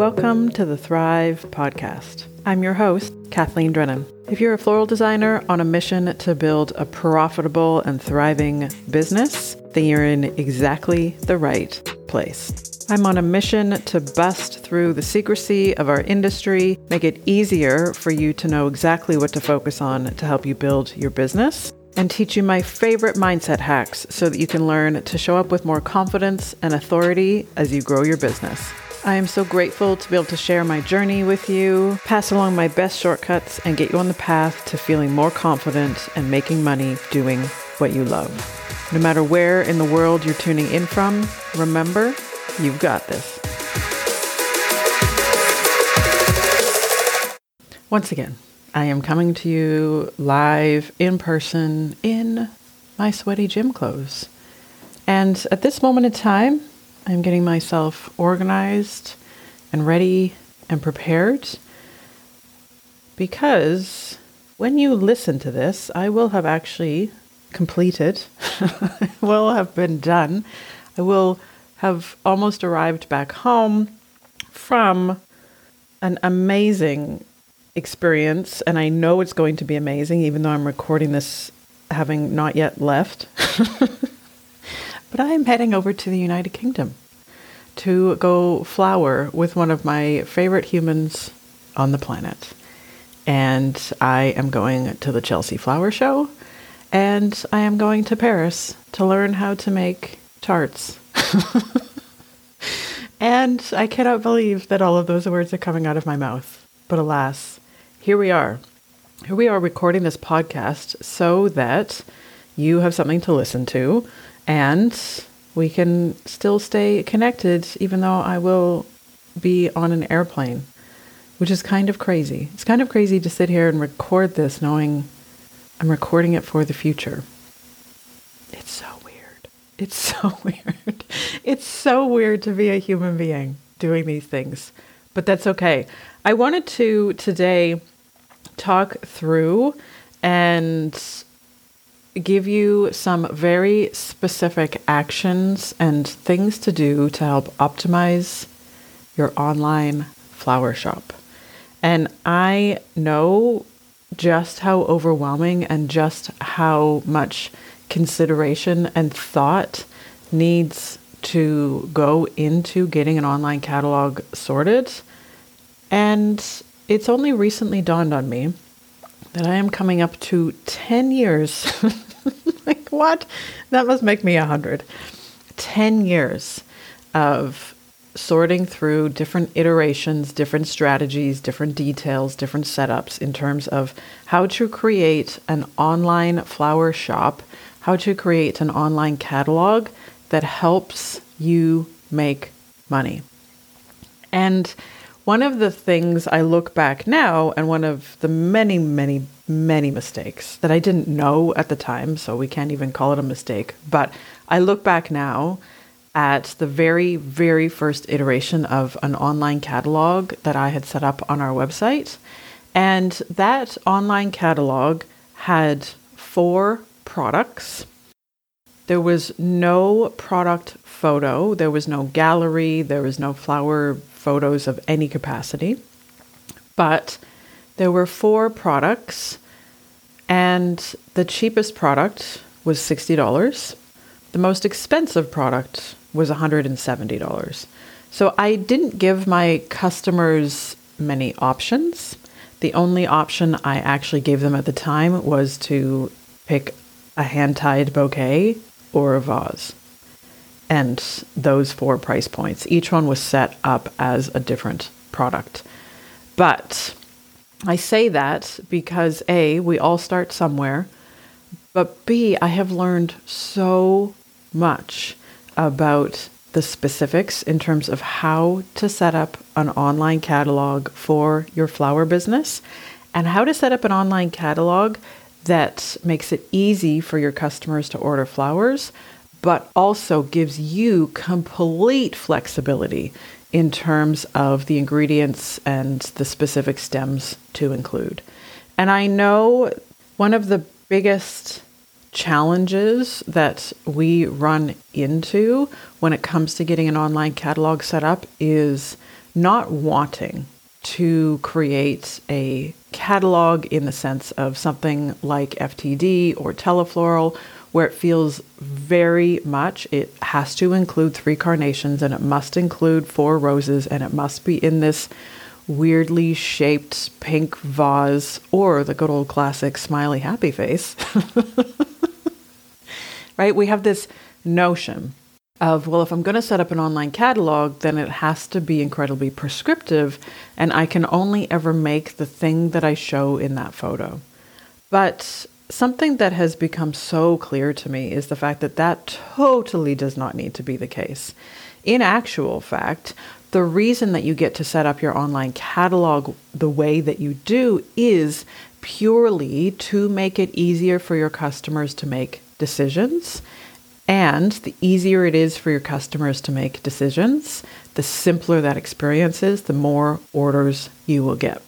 Welcome to the Thrive Podcast. I'm your host, Kathleen Drennan. If you're a floral designer on a mission to build a profitable and thriving business, then you're in exactly the right place. I'm on a mission to bust through the secrecy of our industry, make it easier for you to know exactly what to focus on to help you build your business, and teach you my favorite mindset hacks so that you can learn to show up with more confidence and authority as you grow your business. I am so grateful to be able to share my journey with you, pass along my best shortcuts, and get you on the path to feeling more confident and making money doing what you love. No matter where in the world you're tuning in from, remember, you've got this. Once again, I am coming to you live in person in my sweaty gym clothes. And at this moment in time, I'm getting myself organized and ready and prepared because when you listen to this, I will have actually completed, will have been done. I will have almost arrived back home from an amazing experience, and I know it's going to be amazing, even though I'm recording this having not yet left. But I am heading over to the United Kingdom to go flower with one of my favorite humans on the planet. And I am going to the Chelsea Flower Show. And I am going to Paris to learn how to make tarts. and I cannot believe that all of those words are coming out of my mouth. But alas, here we are. Here we are recording this podcast so that you have something to listen to and we can still stay connected even though I will be on an airplane, which is kind of crazy. It's kind of crazy to sit here and record this knowing I'm recording it for the future. It's so weird. It's so weird. It's so weird to be a human being doing these things, but that's okay. I wanted to today talk through and give you some very specific actions and things to do to help optimize your online flower shop. And I know just how overwhelming and just how much consideration and thought needs to go into getting an online catalog sorted. And it's only recently dawned on me that I am coming up to 10 years. like, what? That must make me 100. 10 years of sorting through different iterations, different strategies, different details, different setups in terms of how to create an online flower shop, how to create an online catalog that helps you make money. And one of the things I look back now, and one of the many, many, many mistakes that I didn't know at the time, so we can't even call it a mistake, but I look back now at the very, very first iteration of an online catalog that I had set up on our website. And that online catalog had four products. There was no product photo, there was no gallery, there was no flower photos of any capacity. But there were four products, and the cheapest product was $60. The most expensive product was $170. So I didn't give my customers many options. The only option I actually gave them at the time was to pick a hand tied bouquet or a vase and those four price points. Each one was set up as a different product. But I say that because A, we all start somewhere, but B, I have learned so much about the specifics in terms of how to set up an online catalog for your flower business and how to set up an online catalog that makes it easy for your customers to order flowers but also gives you complete flexibility in terms of the ingredients and the specific stems to include. And I know one of the biggest challenges that we run into when it comes to getting an online catalog set up is not wanting to create a catalog in the sense of something like FTD or Teleflora, where it feels very much it has to include three carnations and it must include four roses and it must be in this weirdly shaped pink vase or the good old classic smiley happy face. right? We have this notion of, well, if I'm going to set up an online catalog, then it has to be incredibly prescriptive, and I can only ever make the thing that I show in that photo. But something that has become so clear to me is the fact that that totally does not need to be the case. In actual fact, the reason that you get to set up your online catalog the way that you do is purely to make it easier for your customers to make decisions and the easier it is for your customers to make decisions, the simpler that experience is, the more orders you will get.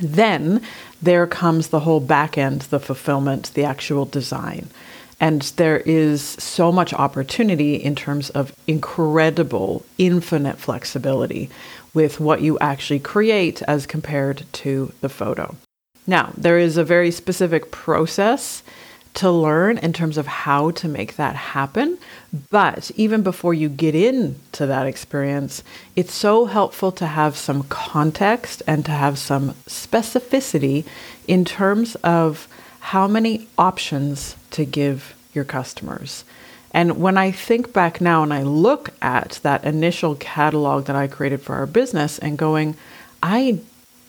Then there comes the whole back end, the fulfillment, the actual design. And there is so much opportunity in terms of incredible, infinite flexibility with what you actually create as compared to the photo. Now, there is a very specific process to learn in terms of how to make that happen. But even before you get into that experience, it's so helpful to have some context and to have some specificity in terms of how many options to give your customers. And when I think back now and I look at that initial catalog that I created for our business and going, I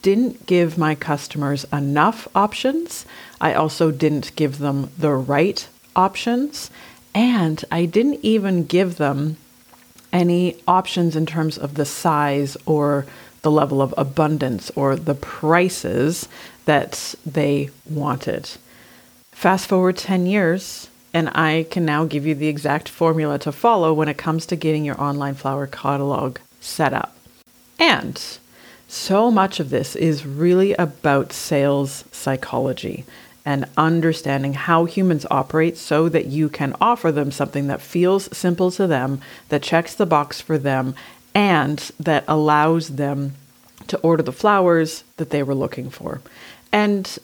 didn't give my customers enough options. I also didn't give them the right options. And I didn't even give them any options in terms of the size or the level of abundance or the prices that they wanted. Fast forward 10 years, and I can now give you the exact formula to follow when it comes to getting your online flower catalog set up. And so much of this is really about sales psychology and understanding how humans operate so that you can offer them something that feels simple to them, that checks the box for them, and that allows them to order the flowers that they were looking for. And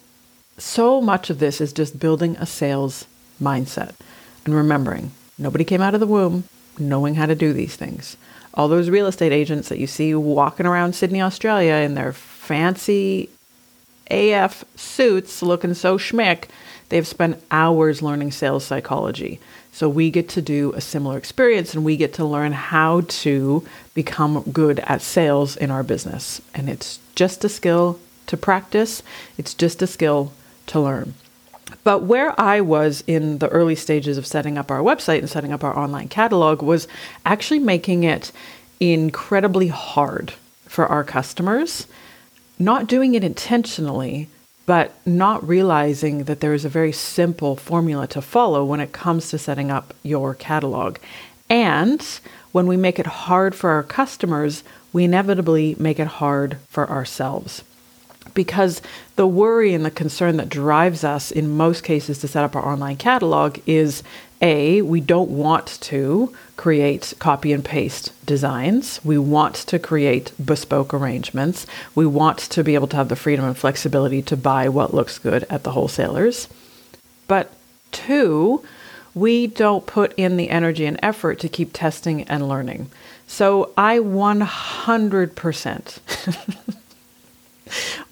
so much of this is just building a sales mindset and remembering nobody came out of the womb knowing how to do these things all those real estate agents that you see walking around Sydney, Australia in their fancy AF suits looking so schmick, they've spent hours learning sales psychology. So we get to do a similar experience and we get to learn how to become good at sales in our business. And it's just a skill to practice, it's just a skill to learn. But where I was in the early stages of setting up our website and setting up our online catalog was actually making it incredibly hard for our customers, not doing it intentionally, but not realizing that there is a very simple formula to follow when it comes to setting up your catalog. And when we make it hard for our customers, we inevitably make it hard for ourselves because the worry and the concern that drives us in most cases to set up our online catalog is a we don't want to create copy and paste designs. We want to create bespoke arrangements. We want to be able to have the freedom and flexibility to buy what looks good at the wholesalers. But two we don't put in the energy and effort to keep testing and learning. So i 100%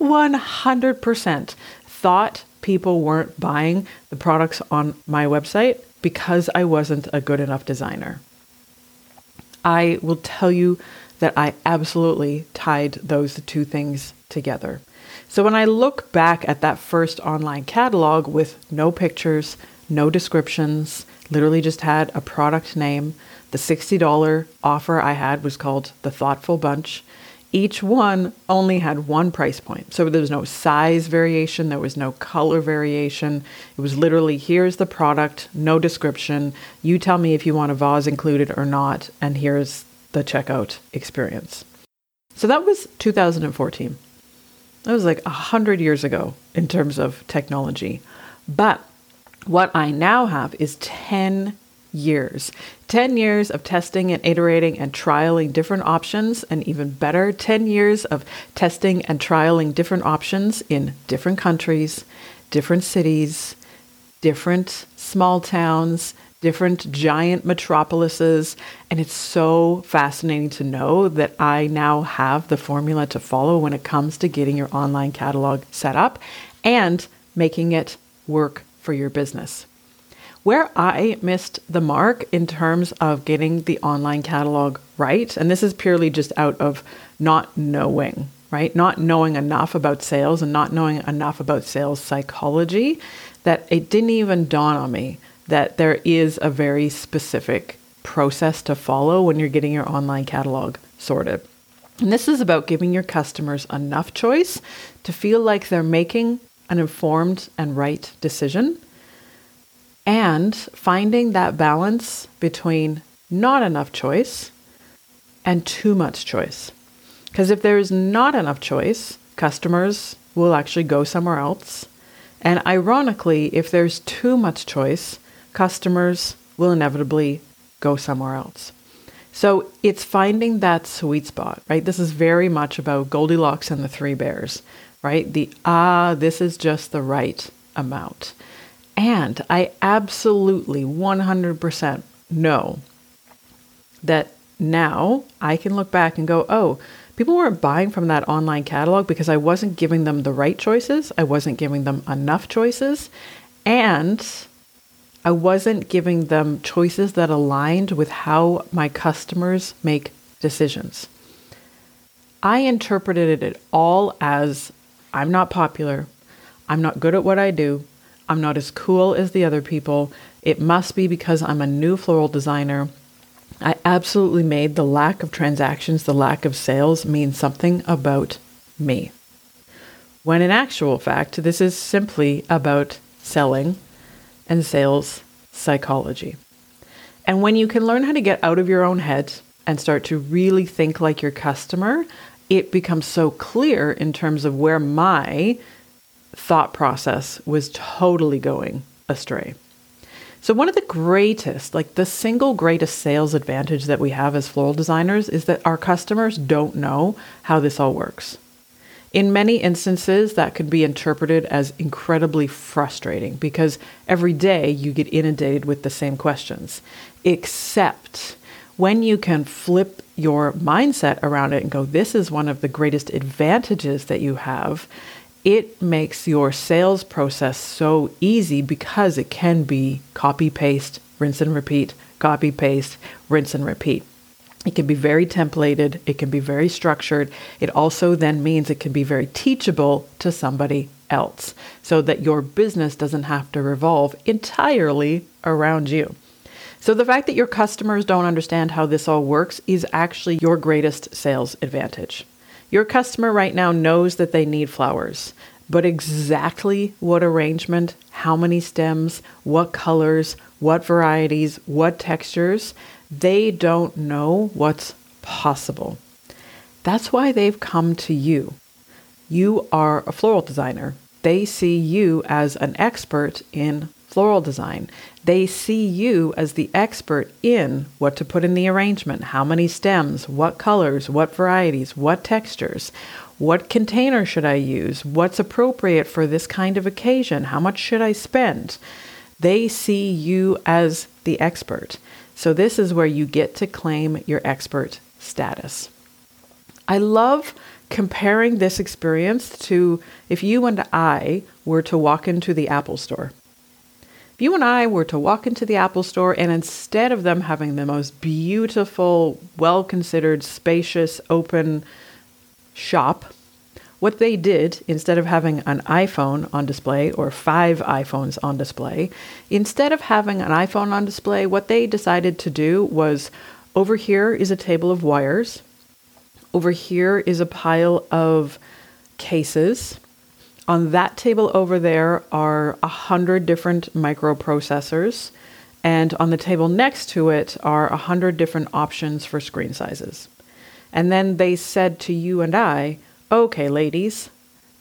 100% thought people weren't buying the products on my website because I wasn't a good enough designer. I will tell you that I absolutely tied those two things together. So when I look back at that first online catalog with no pictures, no descriptions, literally just had a product name, the $60 offer I had was called the Thoughtful Bunch. Each one only had one price point. So there was no size variation, there was no color variation. It was literally here's the product, no description. You tell me if you want a vase included or not, and here's the checkout experience. So that was 2014. That was like 100 years ago in terms of technology. But what I now have is 10 years. 10 years of testing and iterating and trialing different options, and even better, 10 years of testing and trialing different options in different countries, different cities, different small towns, different giant metropolises. And it's so fascinating to know that I now have the formula to follow when it comes to getting your online catalog set up and making it work for your business. Where I missed the mark in terms of getting the online catalog right, and this is purely just out of not knowing, right? Not knowing enough about sales and not knowing enough about sales psychology, that it didn't even dawn on me that there is a very specific process to follow when you're getting your online catalog sorted. And this is about giving your customers enough choice to feel like they're making an informed and right decision and finding that balance between not enough choice and too much choice. Because if there is not enough choice, customers will actually go somewhere else. And ironically, if there's too much choice, customers will inevitably go somewhere else. So it's finding that sweet spot, right? This is very much about Goldilocks and the Three Bears, right? The ah, this is just the right amount. And I absolutely 100% know that now I can look back and go, oh, people weren't buying from that online catalog because I wasn't giving them the right choices. I wasn't giving them enough choices. And I wasn't giving them choices that aligned with how my customers make decisions. I interpreted it all as I'm not popular. I'm not good at what I do. I'm not as cool as the other people. It must be because I'm a new floral designer. I absolutely made the lack of transactions, the lack of sales mean something about me. When in actual fact, this is simply about selling and sales psychology. And when you can learn how to get out of your own head and start to really think like your customer, it becomes so clear in terms of where my thought process was totally going astray. So, one of the greatest, like the single greatest sales advantage that we have as floral designers is that our customers don't know how this all works. In many instances, that could be interpreted as incredibly frustrating because every day you get inundated with the same questions. Except when you can flip your mindset around it and go, this is one of the greatest advantages that you have, it makes your sales process so easy because it can be copy paste, rinse and repeat, copy paste, rinse and repeat. It can be very templated, it can be very structured. It also then means it can be very teachable to somebody else so that your business doesn't have to revolve entirely around you. So, the fact that your customers don't understand how this all works is actually your greatest sales advantage. Your customer right now knows that they need flowers, but exactly what arrangement, how many stems, what colors, what varieties, what textures, they don't know what's possible. That's why they've come to you. You are a floral designer. They see you as an expert in floral design. They see you as the expert in what to put in the arrangement, how many stems, what colors, what varieties, what textures, what container should I use, what's appropriate for this kind of occasion, how much should I spend. They see you as the expert. So, this is where you get to claim your expert status. I love comparing this experience to if you and I were to walk into the Apple store. If you and I were to walk into the Apple store and instead of them having the most beautiful, well considered, spacious, open shop, what they did, instead of having an iPhone on display or five iPhones on display, instead of having an iPhone on display, what they decided to do was over here is a table of wires, over here is a pile of cases. On that table over there are a hundred different microprocessors, and on the table next to it are a hundred different options for screen sizes. And then they said to you and I, Okay, ladies,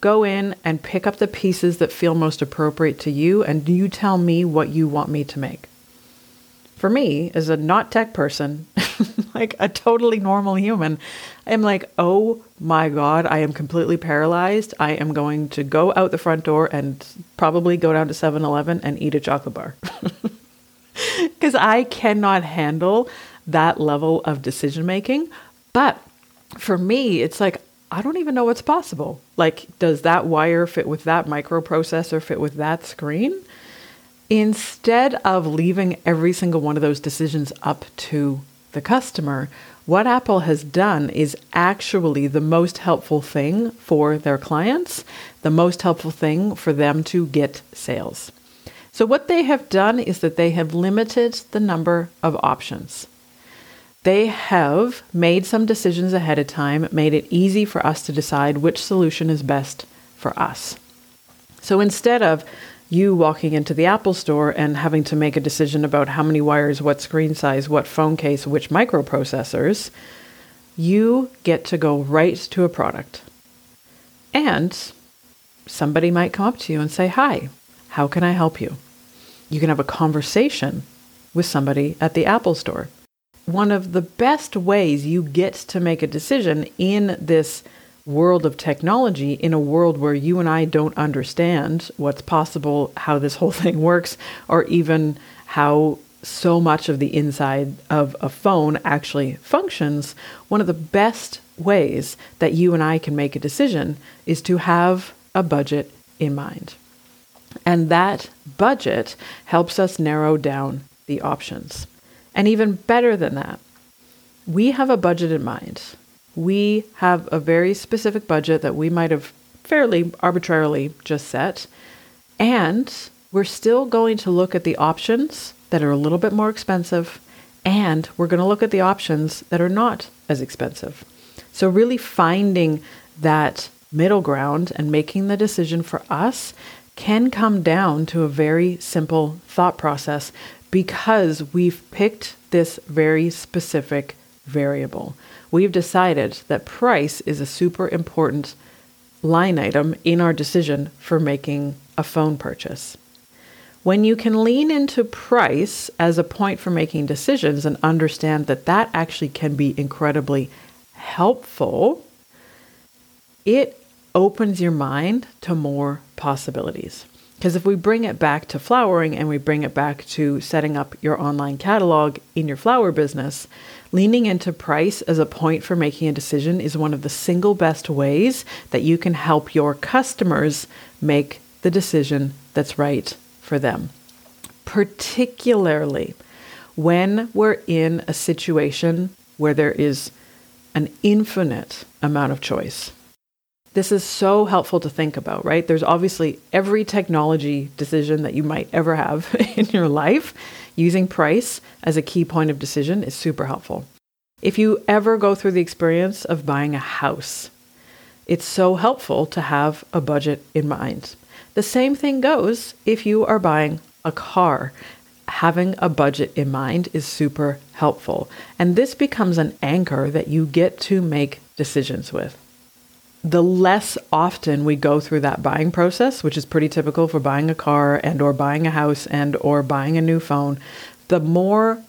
go in and pick up the pieces that feel most appropriate to you, and you tell me what you want me to make. for me, as a not tech person, like a totally normal human, I'm like, oh my God, I am completely paralyzed. I am going to go out the front door and probably go down to 7 Eleven and eat a chocolate bar. Because I cannot handle that level of decision making. But for me, it's like, I don't even know what's possible. Like, does that wire fit with that microprocessor, fit with that screen? Instead of leaving every single one of those decisions up to the customer, what Apple has done is actually the most helpful thing for their clients, the most helpful thing for them to get sales. So, what they have done is that they have limited the number of options. They have made some decisions ahead of time, made it easy for us to decide which solution is best for us. So instead of you walking into the Apple store and having to make a decision about how many wires, what screen size, what phone case, which microprocessors, you get to go right to a product. And somebody might come up to you and say, Hi, how can I help you? You can have a conversation with somebody at the Apple store. One of the best ways you get to make a decision in this world of technology in a world where you and I don't understand what's possible, how this whole thing works, or even how so much of the inside of a phone actually functions, one of the best ways that you and I can make a decision is to have a budget in mind. And that budget helps us narrow down the options. And even better than that, we have a budget in mind we have a very specific budget that we might have fairly arbitrarily just set. And we're still going to look at the options that are a little bit more expensive, and we're going to look at the options that are not as expensive. So, really finding that middle ground and making the decision for us can come down to a very simple thought process because we've picked this very specific variable we've decided that price is a super important line item in our decision for making a phone purchase. When you can lean into price as a point for making decisions and understand that that actually can be incredibly helpful, it opens your mind to more possibilities. Because if we bring it back to flowering and we bring it back to setting up your online catalog in your flower business, leaning into price as a point for making a decision is one of the single best ways that you can help your customers make the decision that's right for them. Particularly when we're in a situation where there is an infinite amount of choice. This is so helpful to think about, right? There's obviously every technology decision that you might ever have in your life. Using price as a key point of decision is super helpful. If you ever go through the experience of buying a house, it's so helpful to have a budget in mind. The same thing goes if you are buying a car. Having a budget in mind is super helpful. And this becomes an anchor that you get to make decisions with the less often we go through that buying process, which is pretty typical for buying a car and or buying a house and or buying a new phone, the more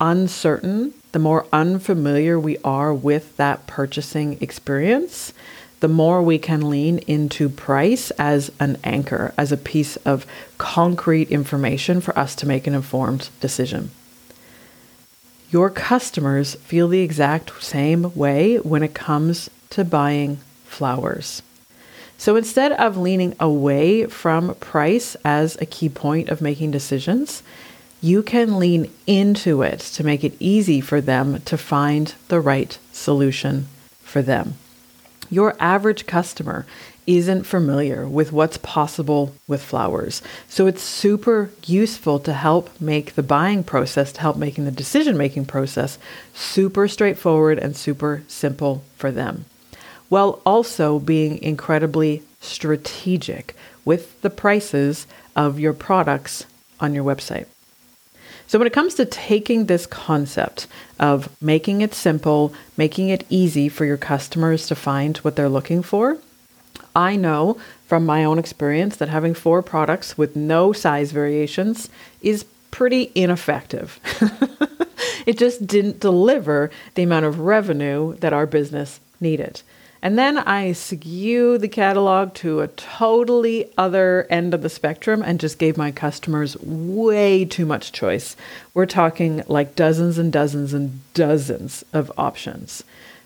uncertain, the more unfamiliar we are with that purchasing experience, the more we can lean into price as an anchor, as a piece of concrete information for us to make an informed decision. Your customers feel the exact same way when it comes to buying flowers. So instead of leaning away from price as a key point of making decisions, you can lean into it to make it easy for them to find the right solution for them. Your average customer isn't familiar with what's possible with flowers. So it's super useful to help make the buying process, to help making the decision making process super straightforward and super simple for them while also being incredibly strategic with the prices of your products on your website. So, when it comes to taking this concept of making it simple, making it easy for your customers to find what they're looking for, I know from my own experience that having four products with no size variations is pretty ineffective. it just didn't deliver the amount of revenue that our business needed. And then I skewed the catalog to a totally other end of the spectrum and just gave my customers way too much choice. We're talking like dozens and dozens and dozens of options.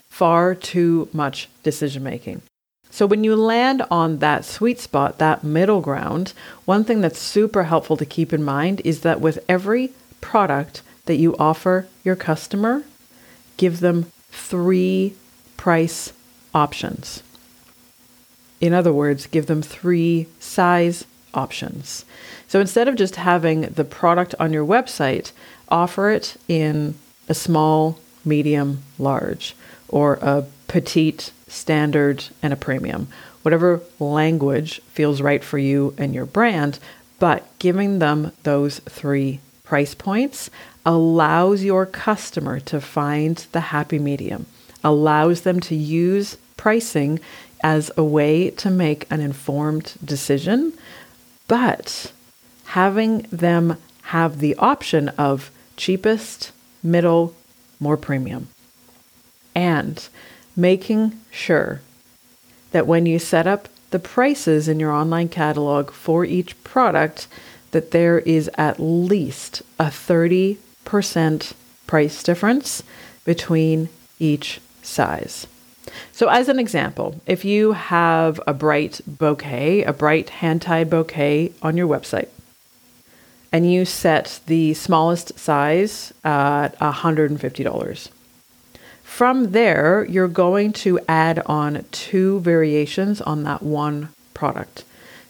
Far too much decision making. So, when you land on that sweet spot, that middle ground, one thing that's super helpful to keep in mind is that with every product that you offer your customer, give them three price options. In other words, give them three size options. So instead of just having the product on your website, offer it in a small, medium, large, or a petite, standard, and a premium. Whatever language feels right for you and your brand, but giving them those three price points allows your customer to find the happy medium, allows them to use pricing as a way to make an informed decision, but having them have the option of cheapest, middle, more premium. And making sure that when you set up the prices in your online catalog for each product, that there is at least a 30% price difference between each size. So, as an example, if you have a bright bouquet, a bright hand tied bouquet on your website, and you set the smallest size at $150. From there, you're going to add on two variations on that one product.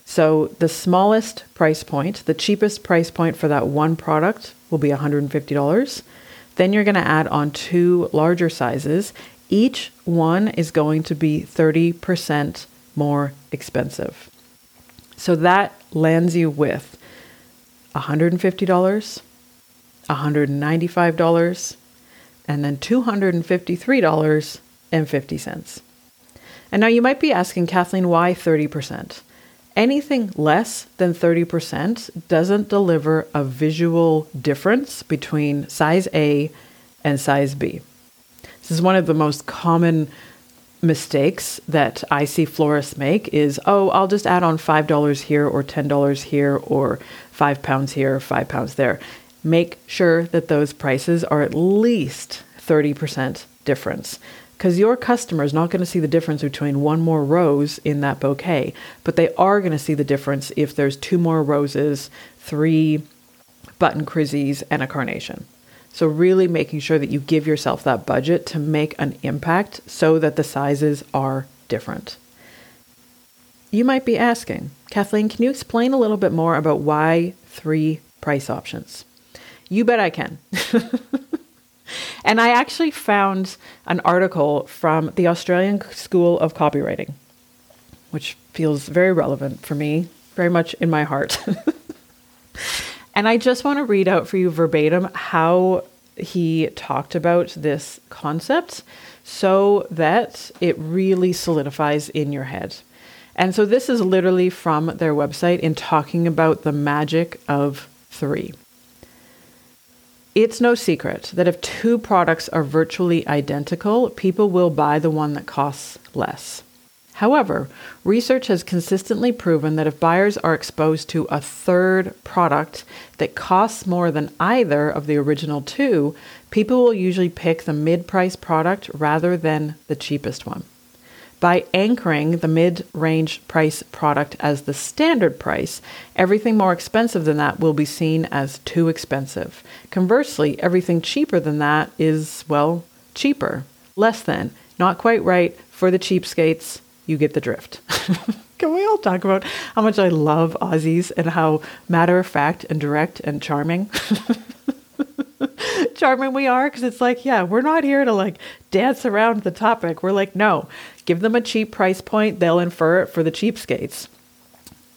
So the smallest price point, the cheapest price point for that one product will be $150. Then you're going to add on two larger sizes each one is going to be 30% more expensive. So that lands you with $150, $195, and then $253.50. And now you might be asking, Kathleen, why 30%? Anything less than 30% doesn't deliver a visual difference between size A and size B. This is one of the most common mistakes that I see florists make is, oh, I'll just add on $5 here or $10 here or 5 pounds here, 5 pounds there. Make sure that those prices are at least 30% difference because your customer is not going to see the difference between one more rose in that bouquet, but they are going to see the difference if there's two more roses, three button krizzies, and a carnation. So, really making sure that you give yourself that budget to make an impact so that the sizes are different. You might be asking, Kathleen, can you explain a little bit more about why three price options? You bet I can. and I actually found an article from the Australian School of Copywriting, which feels very relevant for me, very much in my heart. And I just want to read out for you verbatim how he talked about this concept so that it really solidifies in your head. And so this is literally from their website in talking about the magic of three. It's no secret that if two products are virtually identical, people will buy the one that costs less. However, research has consistently proven that if buyers are exposed to a third product that costs more than either of the original two, people will usually pick the mid price product rather than the cheapest one. By anchoring the mid range price product as the standard price, everything more expensive than that will be seen as too expensive. Conversely, everything cheaper than that is, well, cheaper, less than, not quite right for the cheapskates you get the drift. Can we all talk about how much I love Aussies and how matter of fact and direct and charming? charming we are because it's like, yeah, we're not here to like dance around the topic. We're like, no, give them a cheap price point, they'll infer it for the cheapskates.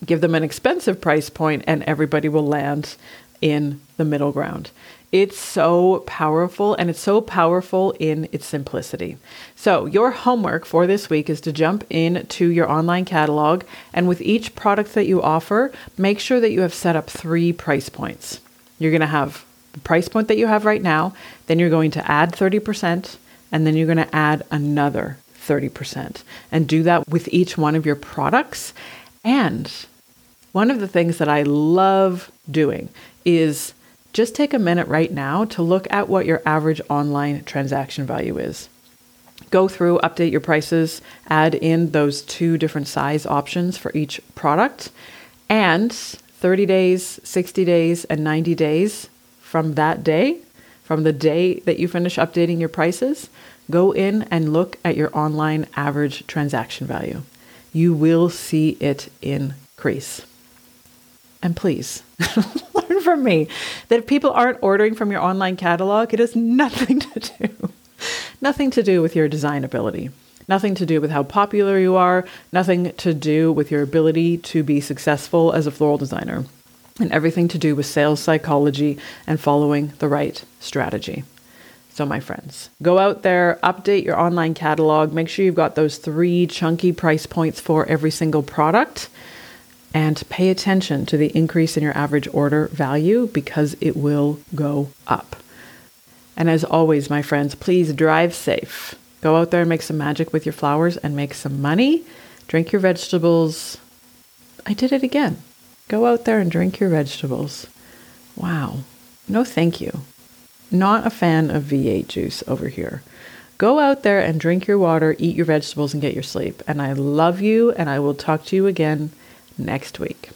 Give them an expensive price point, and everybody will land in the middle ground. It's so powerful and it's so powerful in its simplicity. So, your homework for this week is to jump into your online catalog and with each product that you offer, make sure that you have set up three price points. You're going to have the price point that you have right now, then you're going to add 30%, and then you're going to add another 30%. And do that with each one of your products. And one of the things that I love doing is just take a minute right now to look at what your average online transaction value is. Go through, update your prices, add in those two different size options for each product, and 30 days, 60 days, and 90 days from that day, from the day that you finish updating your prices, go in and look at your online average transaction value. You will see it increase. And please learn from me that if people aren't ordering from your online catalog, it has nothing to do, nothing to do with your design ability, nothing to do with how popular you are, nothing to do with your ability to be successful as a floral designer and everything to do with sales psychology and following the right strategy. So, my friends, go out there, update your online catalog, make sure you've got those three chunky price points for every single product, and pay attention to the increase in your average order value because it will go up. And as always, my friends, please drive safe. Go out there and make some magic with your flowers and make some money. Drink your vegetables. I did it again. Go out there and drink your vegetables. Wow. No, thank you. Not a fan of V8 juice over here. Go out there and drink your water, eat your vegetables, and get your sleep. And I love you, and I will talk to you again next week.